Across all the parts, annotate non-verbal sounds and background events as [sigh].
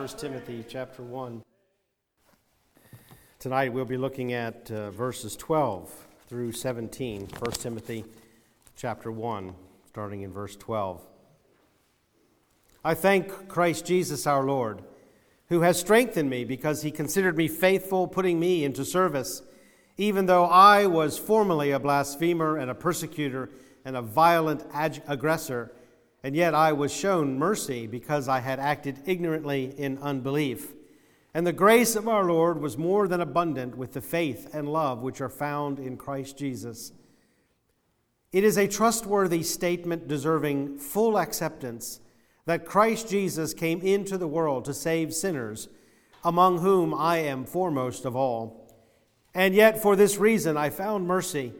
1 Timothy chapter 1. Tonight we'll be looking at uh, verses 12 through 17, 1 Timothy chapter 1, starting in verse 12. I thank Christ Jesus our Lord, who has strengthened me because he considered me faithful, putting me into service, even though I was formerly a blasphemer and a persecutor and a violent ag- aggressor and yet I was shown mercy because I had acted ignorantly in unbelief. And the grace of our Lord was more than abundant with the faith and love which are found in Christ Jesus. It is a trustworthy statement deserving full acceptance that Christ Jesus came into the world to save sinners, among whom I am foremost of all. And yet, for this reason, I found mercy,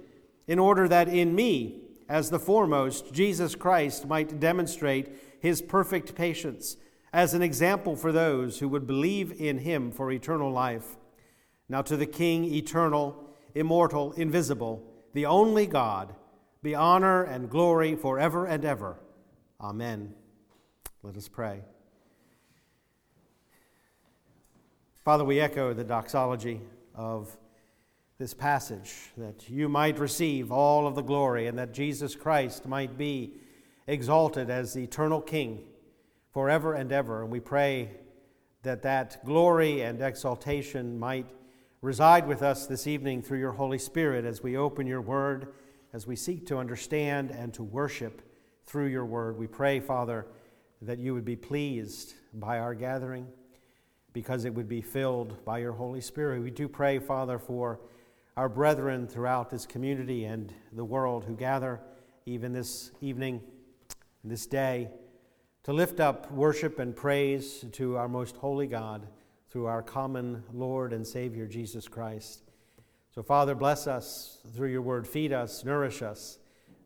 in order that in me, as the foremost, Jesus Christ might demonstrate his perfect patience as an example for those who would believe in him for eternal life. Now, to the King, eternal, immortal, invisible, the only God, be honor and glory forever and ever. Amen. Let us pray. Father, we echo the doxology of this passage, that you might receive all of the glory and that Jesus Christ might be exalted as the eternal King forever and ever. And we pray that that glory and exaltation might reside with us this evening through your Holy Spirit as we open your word, as we seek to understand and to worship through your word. We pray, Father, that you would be pleased by our gathering because it would be filled by your Holy Spirit. We do pray, Father, for our brethren throughout this community and the world who gather even this evening, this day, to lift up worship and praise to our most holy God through our common Lord and Savior Jesus Christ. So, Father, bless us through your word. Feed us, nourish us,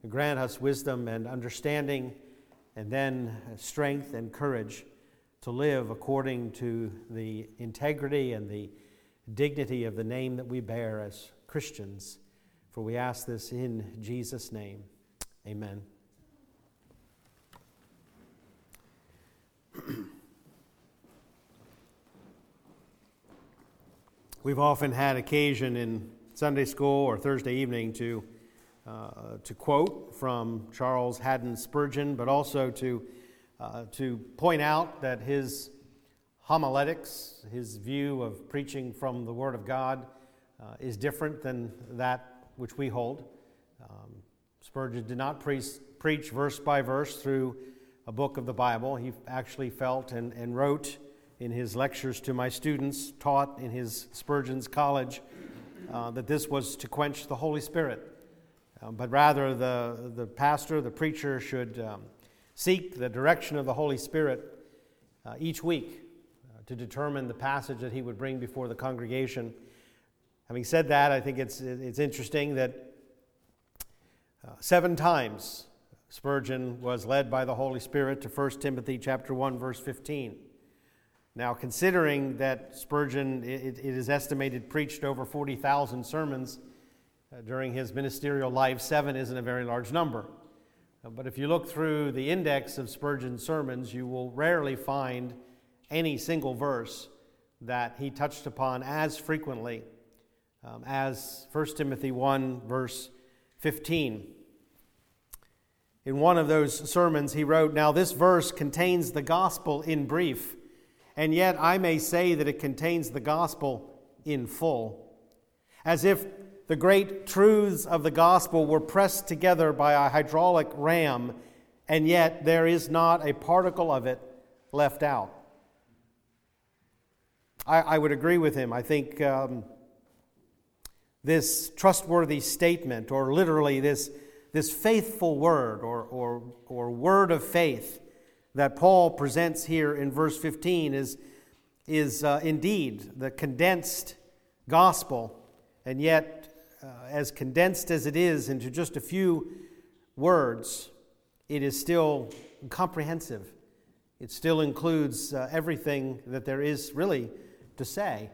grant us wisdom and understanding, and then strength and courage to live according to the integrity and the dignity of the name that we bear as Christians. For we ask this in Jesus' name. Amen. [clears throat] We've often had occasion in Sunday school or Thursday evening to, uh, to quote from Charles Haddon Spurgeon, but also to, uh, to point out that his homiletics, his view of preaching from the Word of God, uh, is different than that which we hold. Um, Spurgeon did not pre- preach verse by verse through a book of the Bible. He actually felt and, and wrote in his lectures to my students, taught in his Spurgeon's College, uh, that this was to quench the Holy Spirit. Um, but rather, the, the pastor, the preacher, should um, seek the direction of the Holy Spirit uh, each week uh, to determine the passage that he would bring before the congregation Having said that, I think it's, it's interesting that uh, seven times Spurgeon was led by the Holy Spirit to 1 Timothy chapter 1 verse 15. Now, considering that Spurgeon, it, it is estimated, preached over 40,000 sermons uh, during his ministerial life, seven isn't a very large number. Uh, but if you look through the index of Spurgeon's sermons, you will rarely find any single verse that he touched upon as frequently um, as 1 Timothy 1, verse 15. In one of those sermons, he wrote, Now this verse contains the gospel in brief, and yet I may say that it contains the gospel in full. As if the great truths of the gospel were pressed together by a hydraulic ram, and yet there is not a particle of it left out. I, I would agree with him. I think um, this trustworthy statement, or literally this, this faithful word or, or, or word of faith that Paul presents here in verse 15 is, is uh, indeed the condensed gospel, and yet, uh, as condensed as it is into just a few words, it is still comprehensive. It still includes uh, everything that there is really to say.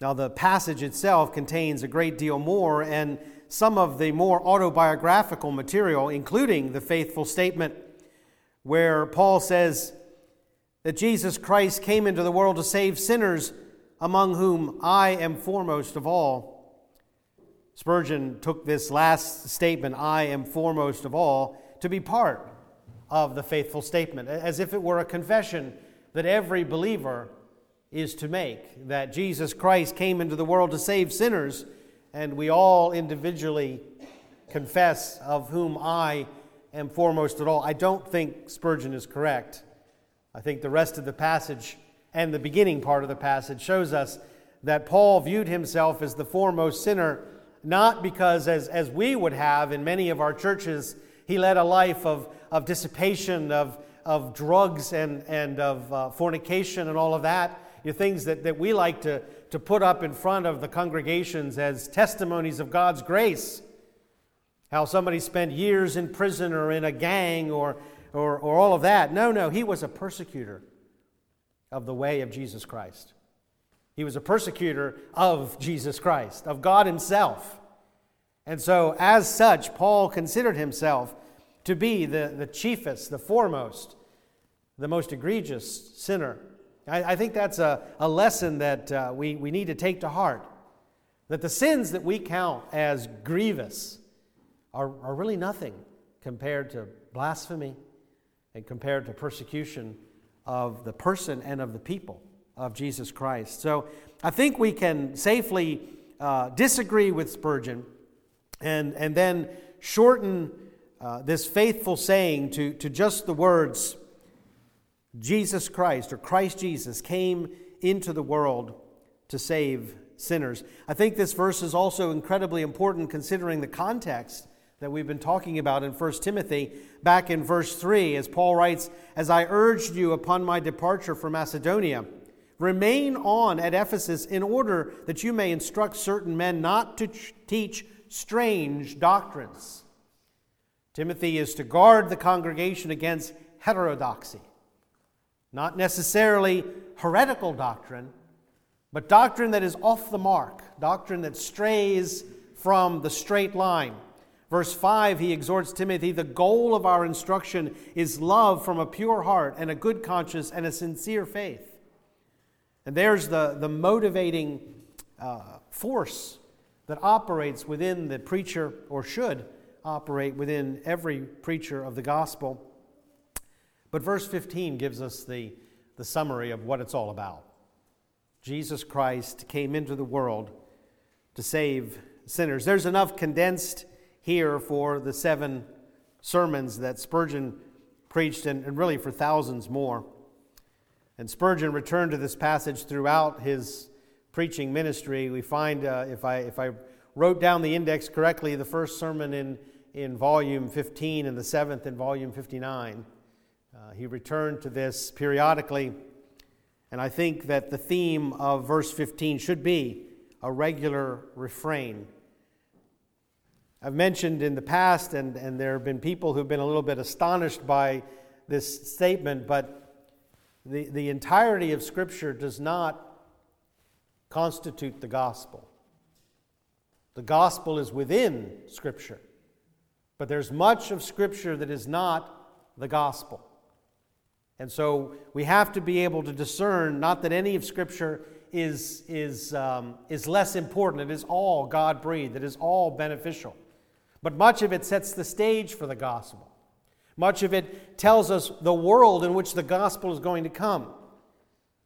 Now, the passage itself contains a great deal more, and some of the more autobiographical material, including the faithful statement where Paul says that Jesus Christ came into the world to save sinners, among whom I am foremost of all. Spurgeon took this last statement, I am foremost of all, to be part of the faithful statement, as if it were a confession that every believer is to make that Jesus Christ came into the world to save sinners, and we all individually confess of whom I am foremost at all. I don't think Spurgeon is correct. I think the rest of the passage and the beginning part of the passage shows us that Paul viewed himself as the foremost sinner, not because, as, as we would have in many of our churches, he led a life of, of dissipation, of, of drugs, and, and of uh, fornication, and all of that. You know, things that, that we like to, to put up in front of the congregations as testimonies of God's grace. How somebody spent years in prison or in a gang or, or, or all of that. No, no, he was a persecutor of the way of Jesus Christ. He was a persecutor of Jesus Christ, of God Himself. And so, as such, Paul considered himself to be the, the chiefest, the foremost, the most egregious sinner. I, I think that's a, a lesson that uh, we, we need to take to heart. That the sins that we count as grievous are, are really nothing compared to blasphemy and compared to persecution of the person and of the people of Jesus Christ. So I think we can safely uh, disagree with Spurgeon and, and then shorten uh, this faithful saying to, to just the words Jesus Christ or Christ Jesus came into the world to save sinners. I think this verse is also incredibly important considering the context that we've been talking about in 1 Timothy, back in verse 3, as Paul writes, As I urged you upon my departure from Macedonia, remain on at Ephesus in order that you may instruct certain men not to ch- teach strange doctrines. Timothy is to guard the congregation against heterodoxy, not necessarily heretical doctrine, but doctrine that is off the mark, doctrine that strays from the straight line. Verse 5, he exhorts Timothy the goal of our instruction is love from a pure heart and a good conscience and a sincere faith. And there's the, the motivating uh, force that operates within the preacher, or should operate within every preacher of the gospel. But verse 15 gives us the, the summary of what it's all about. Jesus Christ came into the world to save sinners. There's enough condensed here for the seven sermons that Spurgeon preached, and, and really for thousands more. And Spurgeon returned to this passage throughout his preaching ministry. We find, uh, if, I, if I wrote down the index correctly, the first sermon in, in volume 15 and the seventh in volume 59. Uh, he returned to this periodically, and I think that the theme of verse 15 should be a regular refrain I've mentioned in the past, and, and there have been people who've been a little bit astonished by this statement, but the, the entirety of Scripture does not constitute the gospel. The gospel is within Scripture, but there's much of Scripture that is not the gospel. And so we have to be able to discern, not that any of Scripture is, is, um, is less important, it is all God breathed, it is all beneficial. But much of it sets the stage for the gospel. Much of it tells us the world in which the gospel is going to come.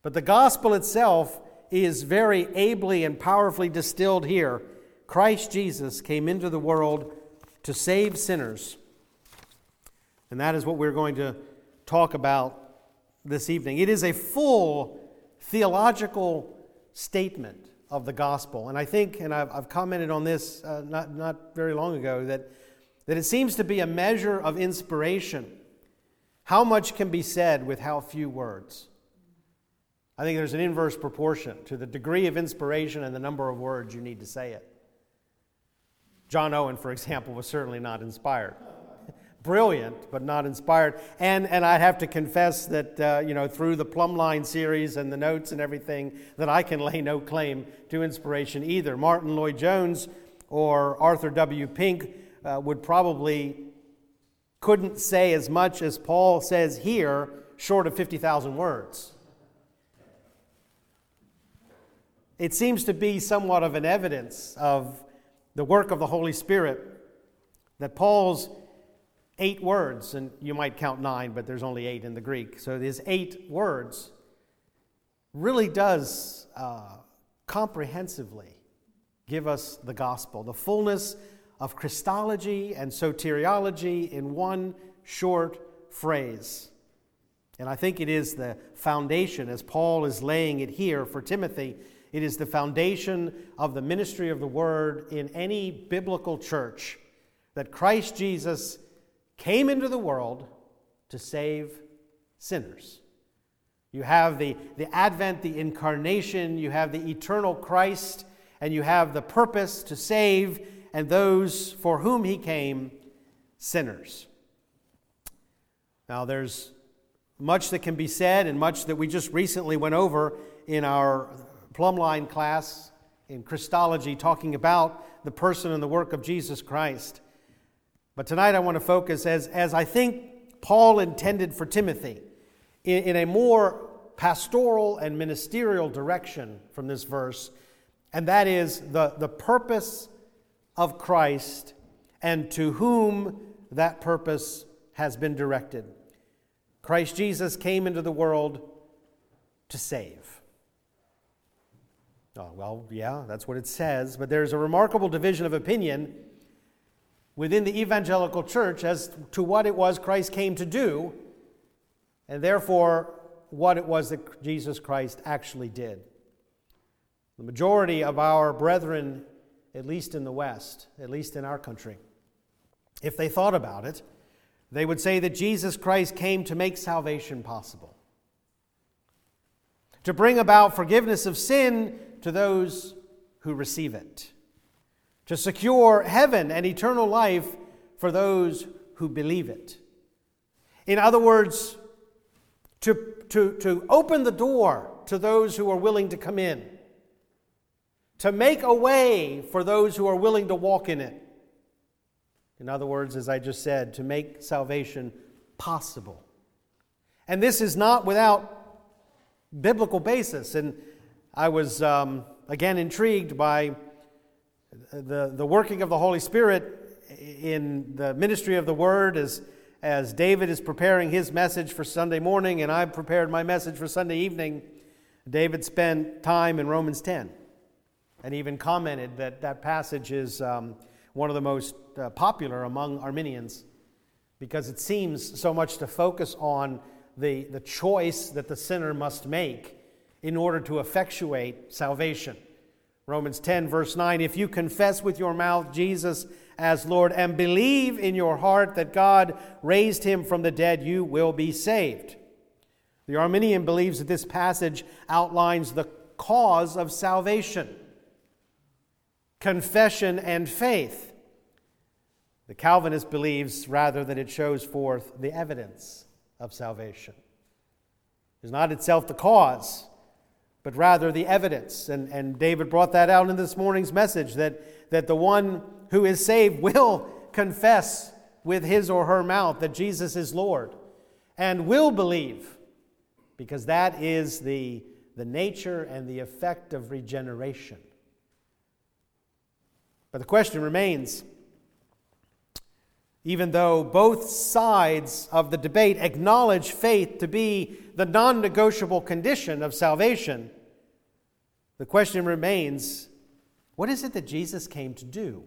But the gospel itself is very ably and powerfully distilled here. Christ Jesus came into the world to save sinners. And that is what we're going to talk about this evening. It is a full theological statement of the gospel. And I think, and I've, I've commented on this uh, not, not very long ago, that, that it seems to be a measure of inspiration. How much can be said with how few words? I think there's an inverse proportion to the degree of inspiration and the number of words you need to say it. John Owen, for example, was certainly not inspired brilliant, but not inspired. And, and I'd have to confess that, uh, you know, through the Plumline series and the notes and everything, that I can lay no claim to inspiration either. Martyn Lloyd-Jones or Arthur W. Pink uh, would probably couldn't say as much as Paul says here short of 50,000 words. It seems to be somewhat of an evidence of the work of the Holy Spirit that Paul's eight words, and you might count nine, but there's only eight in the Greek, so these eight words really does uh, comprehensively give us the gospel, the fullness of Christology and soteriology in one short phrase. And I think it is the foundation, as Paul is laying it here for Timothy, it is the foundation of the ministry of the word in any biblical church that Christ Jesus came into the world to save sinners. You have the, the advent, the incarnation, you have the eternal Christ, and you have the purpose to save and those for whom he came, sinners. Now, there's much that can be said and much that we just recently went over in our plumb class in Christology, talking about the person and the work of Jesus Christ. But tonight I want to focus, as, as I think Paul intended for Timothy, in, in a more pastoral and ministerial direction from this verse, and that is the, the purpose of Christ and to whom that purpose has been directed. Christ Jesus came into the world to save. Oh, well, yeah, that's what it says, but there's a remarkable division of opinion within the evangelical church as to what it was Christ came to do, and therefore what it was that Jesus Christ actually did. The majority of our brethren, at least in the West, at least in our country, if they thought about it, they would say that Jesus Christ came to make salvation possible, to bring about forgiveness of sin to those who receive it to secure heaven and eternal life for those who believe it. In other words, to, to, to open the door to those who are willing to come in, to make a way for those who are willing to walk in it. In other words, as I just said, to make salvation possible. And this is not without biblical basis. And I was, um, again, intrigued by the, the working of the Holy Spirit in the ministry of the Word as, as David is preparing his message for Sunday morning and I prepared my message for Sunday evening. David spent time in Romans 10 and even commented that that passage is um, one of the most uh, popular among Arminians because it seems so much to focus on the, the choice that the sinner must make in order to effectuate salvation. Romans 10, verse 9 If you confess with your mouth Jesus as Lord and believe in your heart that God raised him from the dead, you will be saved. The Arminian believes that this passage outlines the cause of salvation confession and faith. The Calvinist believes rather that it shows forth the evidence of salvation. It is not itself the cause, but rather the evidence. And, and David brought that out in this morning's message that, that the one who is saved will confess with his or her mouth that Jesus is Lord and will believe, because that is the, the nature and the effect of regeneration. But the question remains even though both sides of the debate acknowledge faith to be the non negotiable condition of salvation, the question remains what is it that Jesus came to do?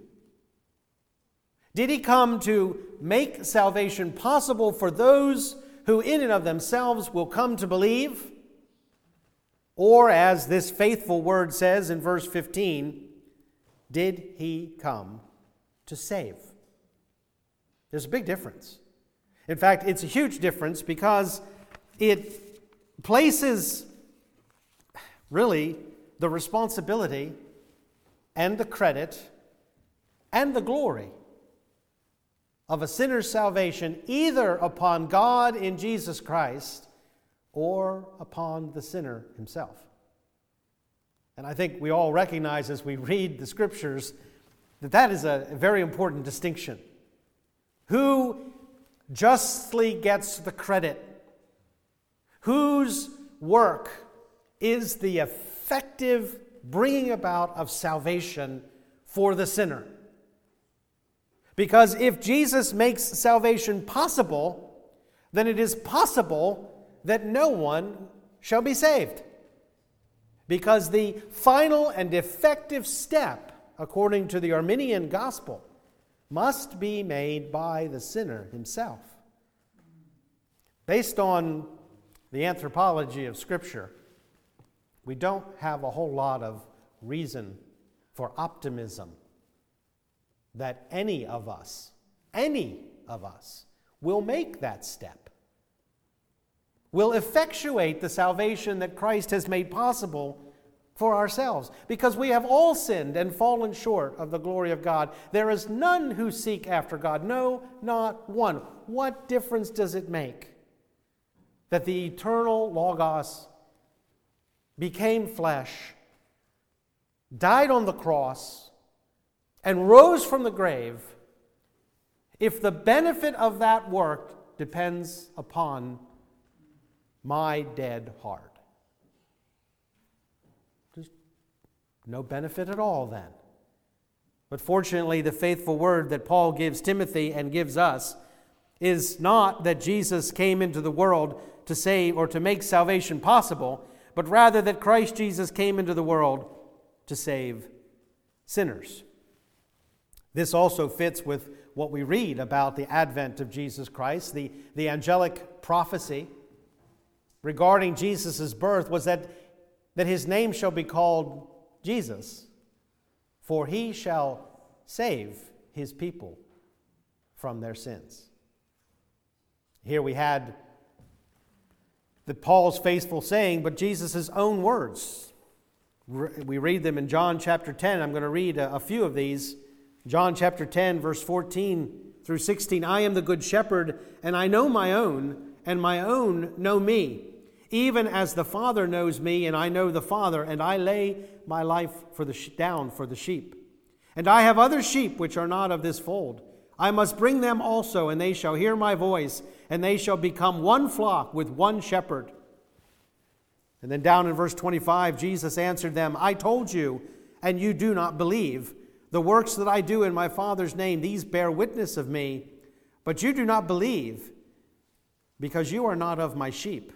Did he come to make salvation possible for those who, in and of themselves, will come to believe? Or, as this faithful word says in verse 15, did he come to save? There's a big difference. In fact, it's a huge difference because it places really the responsibility and the credit and the glory of a sinner's salvation either upon God in Jesus Christ or upon the sinner himself. And I think we all recognize as we read the scriptures that that is a very important distinction. Who justly gets the credit whose work is the effective bringing about of salvation for the sinner. Because if Jesus makes salvation possible, then it is possible that no one shall be saved. Because the final and effective step, according to the Arminian gospel, must be made by the sinner himself. Based on the anthropology of Scripture, we don't have a whole lot of reason for optimism that any of us, any of us, will make that step, will effectuate the salvation that Christ has made possible for ourselves, because we have all sinned and fallen short of the glory of God. There is none who seek after God, no, not one. What difference does it make that the eternal Logos became flesh, died on the cross, and rose from the grave if the benefit of that work depends upon my dead heart? Just no benefit at all then. But fortunately, the faithful word that Paul gives Timothy and gives us is not that Jesus came into the world to save or to make salvation possible, but rather that Christ Jesus came into the world to save sinners. This also fits with what we read about the advent of Jesus Christ. The, the angelic prophecy regarding Jesus' birth was that, that his name shall be called Jesus, for he shall save his people from their sins. Here we had the Paul's faithful saying, but Jesus' own words. We read them in John chapter 10. I'm going to read a, a few of these. John chapter 10, verse 14 through 16. I am the good shepherd, and I know my own, and my own know me even as the Father knows me, and I know the Father, and I lay my life for the sh- down for the sheep. And I have other sheep which are not of this fold. I must bring them also, and they shall hear my voice, and they shall become one flock with one shepherd. And then down in verse 25, Jesus answered them, I told you, and you do not believe. The works that I do in my Father's name, these bear witness of me, but you do not believe, because you are not of my sheep.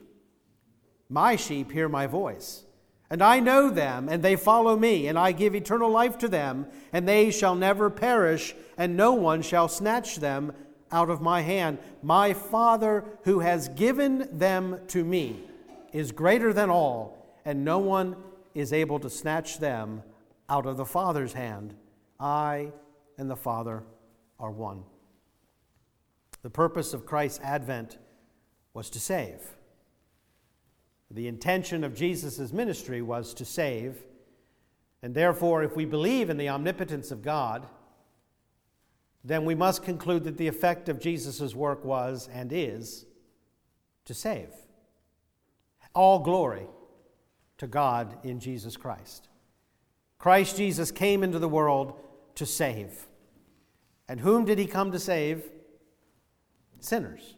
My sheep hear my voice, and I know them, and they follow me, and I give eternal life to them, and they shall never perish, and no one shall snatch them out of my hand. My Father, who has given them to me, is greater than all, and no one is able to snatch them out of the Father's hand. I and the Father are one. The purpose of Christ's advent was to save. The intention of Jesus' ministry was to save. And therefore, if we believe in the omnipotence of God, then we must conclude that the effect of Jesus' work was and is to save. All glory to God in Jesus Christ. Christ Jesus came into the world to save. And whom did he come to save? Sinners.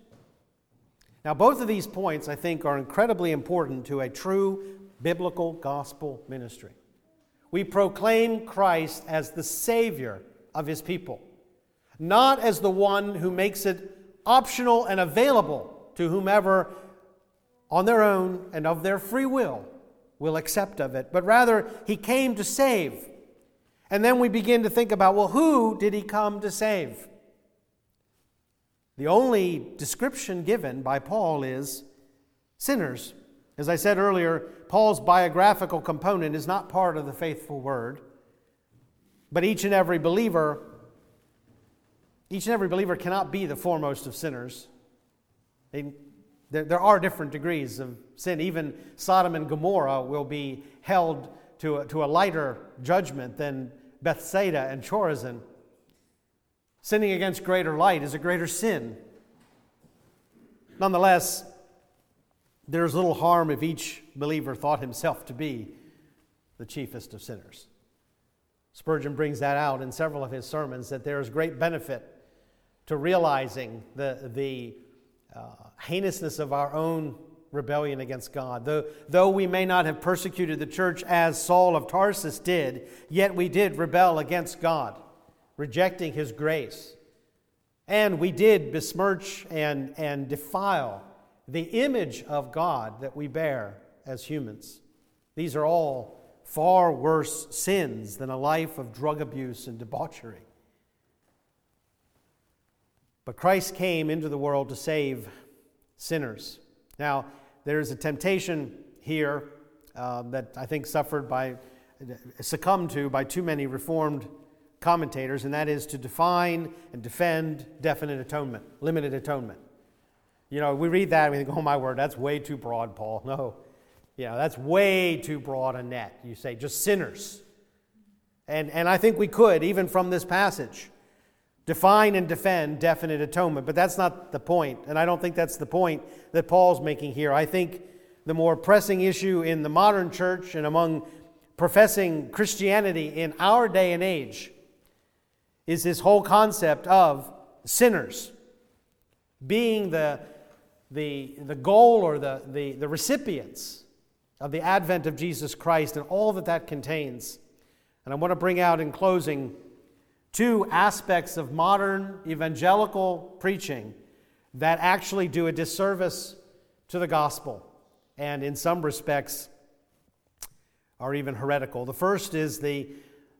Now, both of these points, I think, are incredibly important to a true biblical gospel ministry. We proclaim Christ as the Savior of His people, not as the one who makes it optional and available to whomever on their own and of their free will will accept of it, but rather He came to save. And then we begin to think about well, who did He come to save? The only description given by Paul is sinners. As I said earlier, Paul's biographical component is not part of the faithful word, but each and every believer each and every believer cannot be the foremost of sinners. They, there, there are different degrees of sin. Even Sodom and Gomorrah will be held to a, to a lighter judgment than Bethsaida and Chorazin. Sinning against greater light is a greater sin. Nonetheless, there's little harm if each believer thought himself to be the chiefest of sinners. Spurgeon brings that out in several of his sermons that there is great benefit to realizing the, the uh, heinousness of our own rebellion against God. Though, though we may not have persecuted the church as Saul of Tarsus did, yet we did rebel against God, rejecting his grace. And we did besmirch and, and defile the image of God that we bear as humans. These are all far worse sins than a life of drug abuse and debauchery. But Christ came into the world to save sinners. Now, there's a temptation here uh, that I think suffered by, succumbed to by too many Reformed commentators, and that is to define and defend definite atonement, limited atonement. You know, we read that and we think, oh my word, that's way too broad, Paul. [laughs] No. You know, that's way too broad a net. You say just sinners. And, and I think we could, even from this passage, define and defend definite atonement. But that's not the. And I don't think that's the point that Paul's making here. I think the more pressing issue in the modern church and among professing Christianity in our day and age is this whole concept of sinners being the, the, the goal or the, the, the recipients of the advent of Jesus Christ and all that that contains. And I want to bring out in closing two aspects of modern evangelical preaching that actually do a disservice to the gospel and, in some respects, are even heretical. The first is the,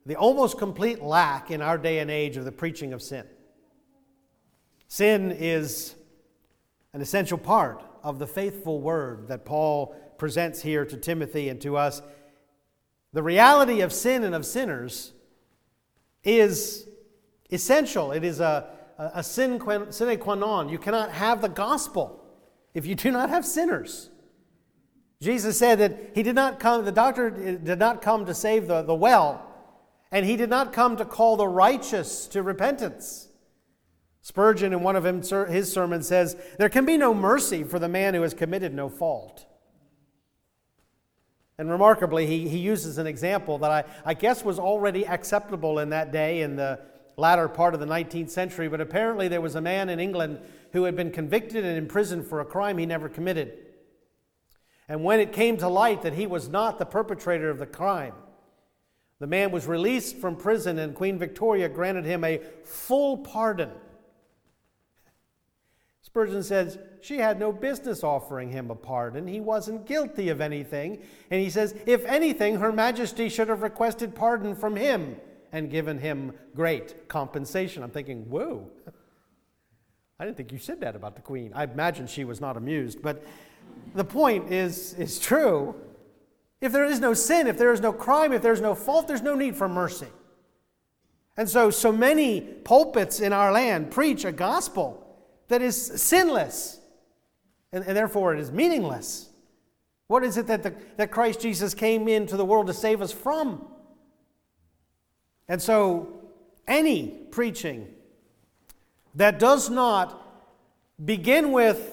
the almost complete lack in our day and age of the preaching of sin. Sin is an essential part of the faithful word that Paul presents here to Timothy and to us. The reality of sin and of sinners is essential. It is a, a, sine qua non. You cannot have the gospel if you do not have sinners. Jesus said that he did not come, the doctor did not come to save the, the well, and he did not come to call the righteous to repentance. Spurgeon, in one of his sermons, says, There can be no mercy for the man who has committed no fault. And remarkably, he, he uses an example that I, I guess was already acceptable in that day in the latter part of the 19th century, but apparently there was a man in England who had been convicted and imprisoned for a crime he never committed. And when it came to light that he was not the perpetrator of the crime, the man was released from prison, and Queen Victoria granted him a full pardon. Spurgeon says she had no business offering him a pardon. He wasn't guilty of anything. And he says, if anything, Her Majesty should have requested pardon from him and given him great compensation. I'm thinking, whoa. I didn't think you said that about the Queen. I imagine she was not amused. But the point is, is true. If there is no sin, if there is no crime, if there's no fault, there's no need for mercy. And so, so many pulpits in our land preach a gospel that is sinless, and, and therefore it is meaningless. What is it that, the, that Christ Jesus came into the world to save us from? And so, any preaching that does not begin with,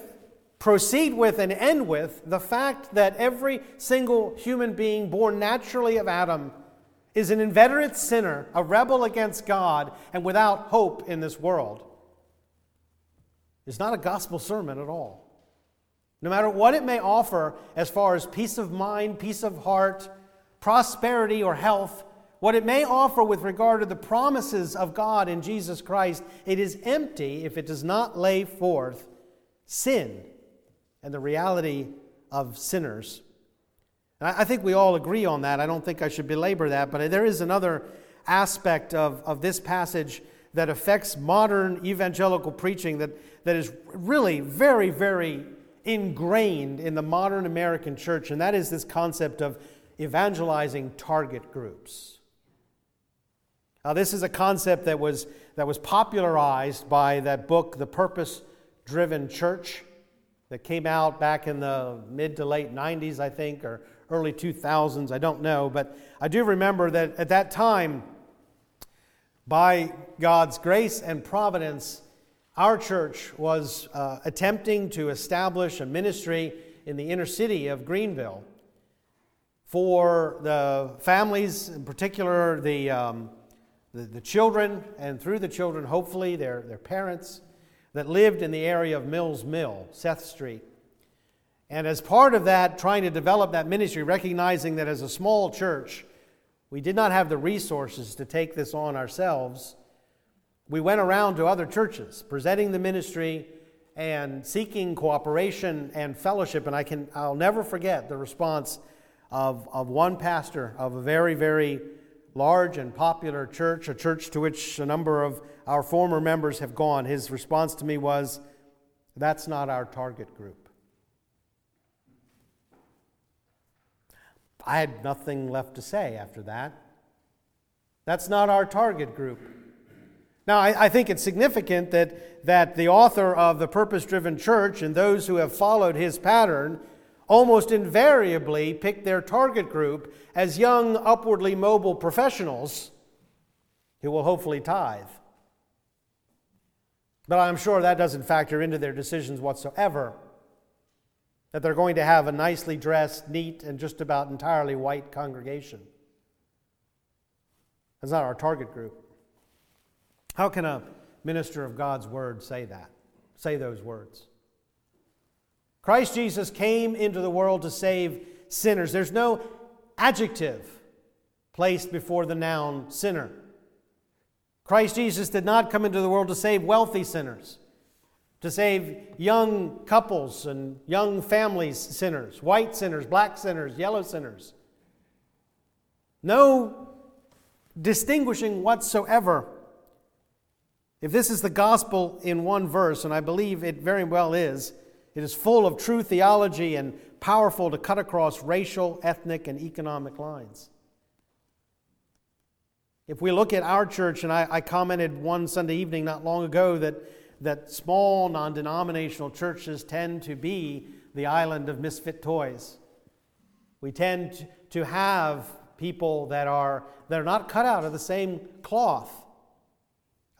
proceed with, and end with the fact that every single human being born naturally of Adam is an inveterate sinner, a rebel against God, and without hope in this world is not a gospel sermon at all. No matter what it may offer as far as peace of mind, peace of heart, prosperity, or health, what it may offer with regard to the promises of God in Jesus Christ, it is empty if it does not lay forth sin and the reality of sinners. And I think we all agree on that. I don't think I should belabor that, but there is another aspect of, of this passage that affects modern evangelical preaching that, that is really very, very ingrained in the modern American church, and that is this concept of evangelizing target groups. Now, this is a concept that was, that was popularized by that book, The Purpose Driven Church, that came out back in the mid to late 90s, I think, or early 2000s, I don't know. But I do remember that at that time, by God's grace and providence, our church was uh, attempting to establish a ministry in the inner city of Greenville for the families, in particular the, um, the, the, children, and through the children, hopefully, their, their parents that lived in the area of Mills Mill, Seth Street. And as part of that, trying to develop that ministry, recognizing that as a small church, we did not have the resources to take this on ourselves, we went around to other churches, presenting the ministry and seeking cooperation and fellowship. And I can, I'll never forget the response of, of one pastor of a very, very large and popular church, a church to which a number of our former members have gone. His response to me was, That's not our target group. I had nothing left to say after that. That's not our target group. Now, I, I, think it's significant that, that the author of The Purpose Driven Church and those who have followed his pattern almost invariably pick their target group as young, upwardly mobile professionals who will hopefully tithe. But I'm sure that doesn't factor into their decisions whatsoever that they're going to have a nicely dressed, neat, and just about entirely white congregation. That's not our target group. How can a minister of God's word say that? Say those words. Christ Jesus came into the world to save sinners. There's no adjective placed before the noun sinner. Christ Jesus did not come into the world to save wealthy sinners to save young couples and young families sinners, white sinners, black sinners, yellow sinners. No distinguishing whatsoever. If this is the gospel in one verse, and I believe it very well is, it is full of true theology and powerful to cut across racial, ethnic, and economic lines. If we look at our church, and I, I commented one Sunday evening not long ago that that small non denominational churches tend to be the island of misfit toys. We tend to have people that are, that are not cut out of the same cloth.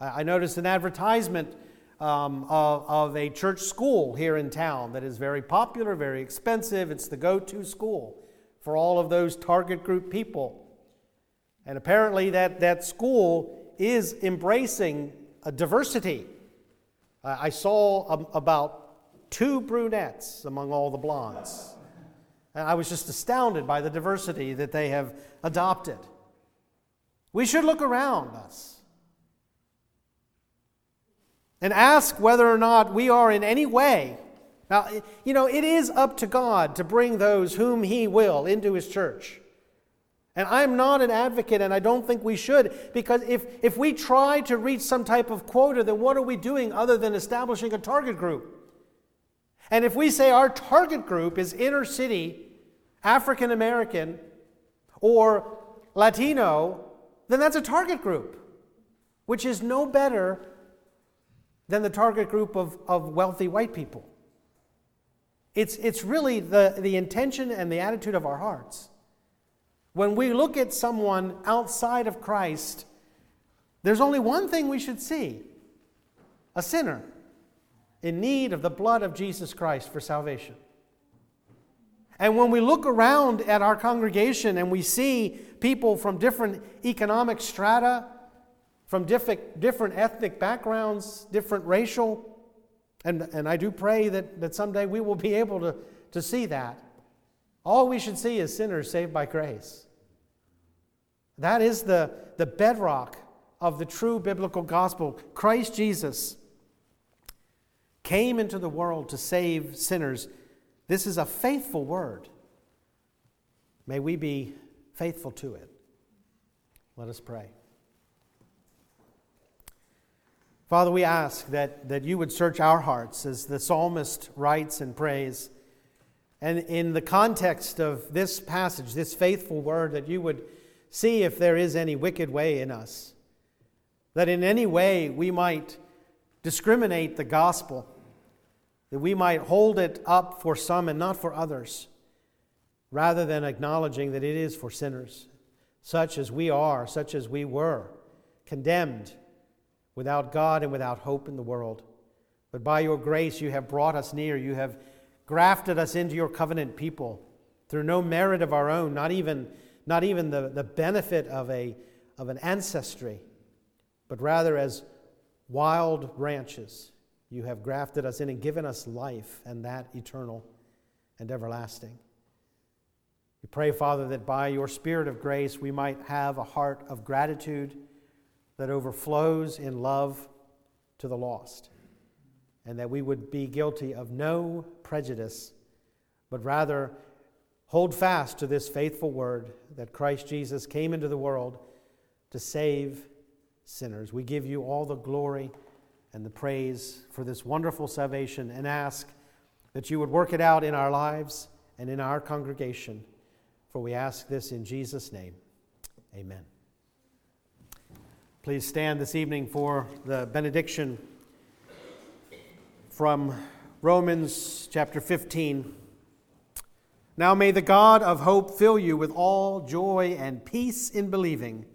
I noticed an advertisement um, of, of a church school here in town that is very popular, very expensive. It's the go to school for all of those target group people. And apparently, that, that school is embracing a diversity I saw um, about two brunettes among all the blondes. And I was just astounded by the diversity that they have adopted. We should look around us and ask whether or not we are in any way. Now, you know, it is up to God to bring those whom He will into His church. And I'm not an advocate, and I don't think we should, because if, if we try to reach some type of quota, then what are we doing other than establishing a target group? And if we say our target group is inner city, African American, or Latino, then that's a target group, which is no better than the target group of, of wealthy white people. It's, it's really the, the intention and the attitude of our hearts. When we look at someone outside of Christ, there's only one thing we should see a sinner in need of the blood of Jesus Christ for salvation. And when we look around at our congregation and we see people from different economic strata, from different, ethnic backgrounds, different racial, and, and I do pray that, that someday we will be [laughs] able to, to see that. All we should see is sinners saved by grace. That is the, the bedrock of the true biblical gospel. Christ Jesus came into the world to save sinners. This is a faithful word. May we be faithful to it. Let us pray. Father, we ask that, that you would search our hearts as the psalmist writes and prays. And in the context of this passage, this faithful word, that you would see if there is any wicked way in us, that in any way we might discriminate the gospel, that we might hold it up for some and not for others, rather than acknowledging that it is for sinners, such as we are, such as we were, condemned without God and without hope in the world. But by your grace, you have brought us near. You have grafted us into your covenant people through no merit of our own, not even not even the, the benefit of, a, of an ancestry, but rather as wild branches. You have grafted us in and given us life, and that eternal. and everlasting. We pray, Father, that by your Spirit of grace we might have a heart of gratitude that overflows in love to the lost, and that we would be guilty of no prejudice, but rather hold fast to this faithful word that Christ Jesus came into the world to save sinners. We give you all the glory and the praise for this wonderful salvation and ask that you would work it out in our lives and in our congregation. For we ask this in Jesus' name. Amen. Please stand this evening for the benediction from Romans chapter 15. Now may the God of hope fill you with all joy and peace in believing,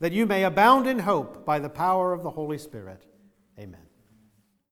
that you may abound in hope by the power of the Holy Spirit. Amen.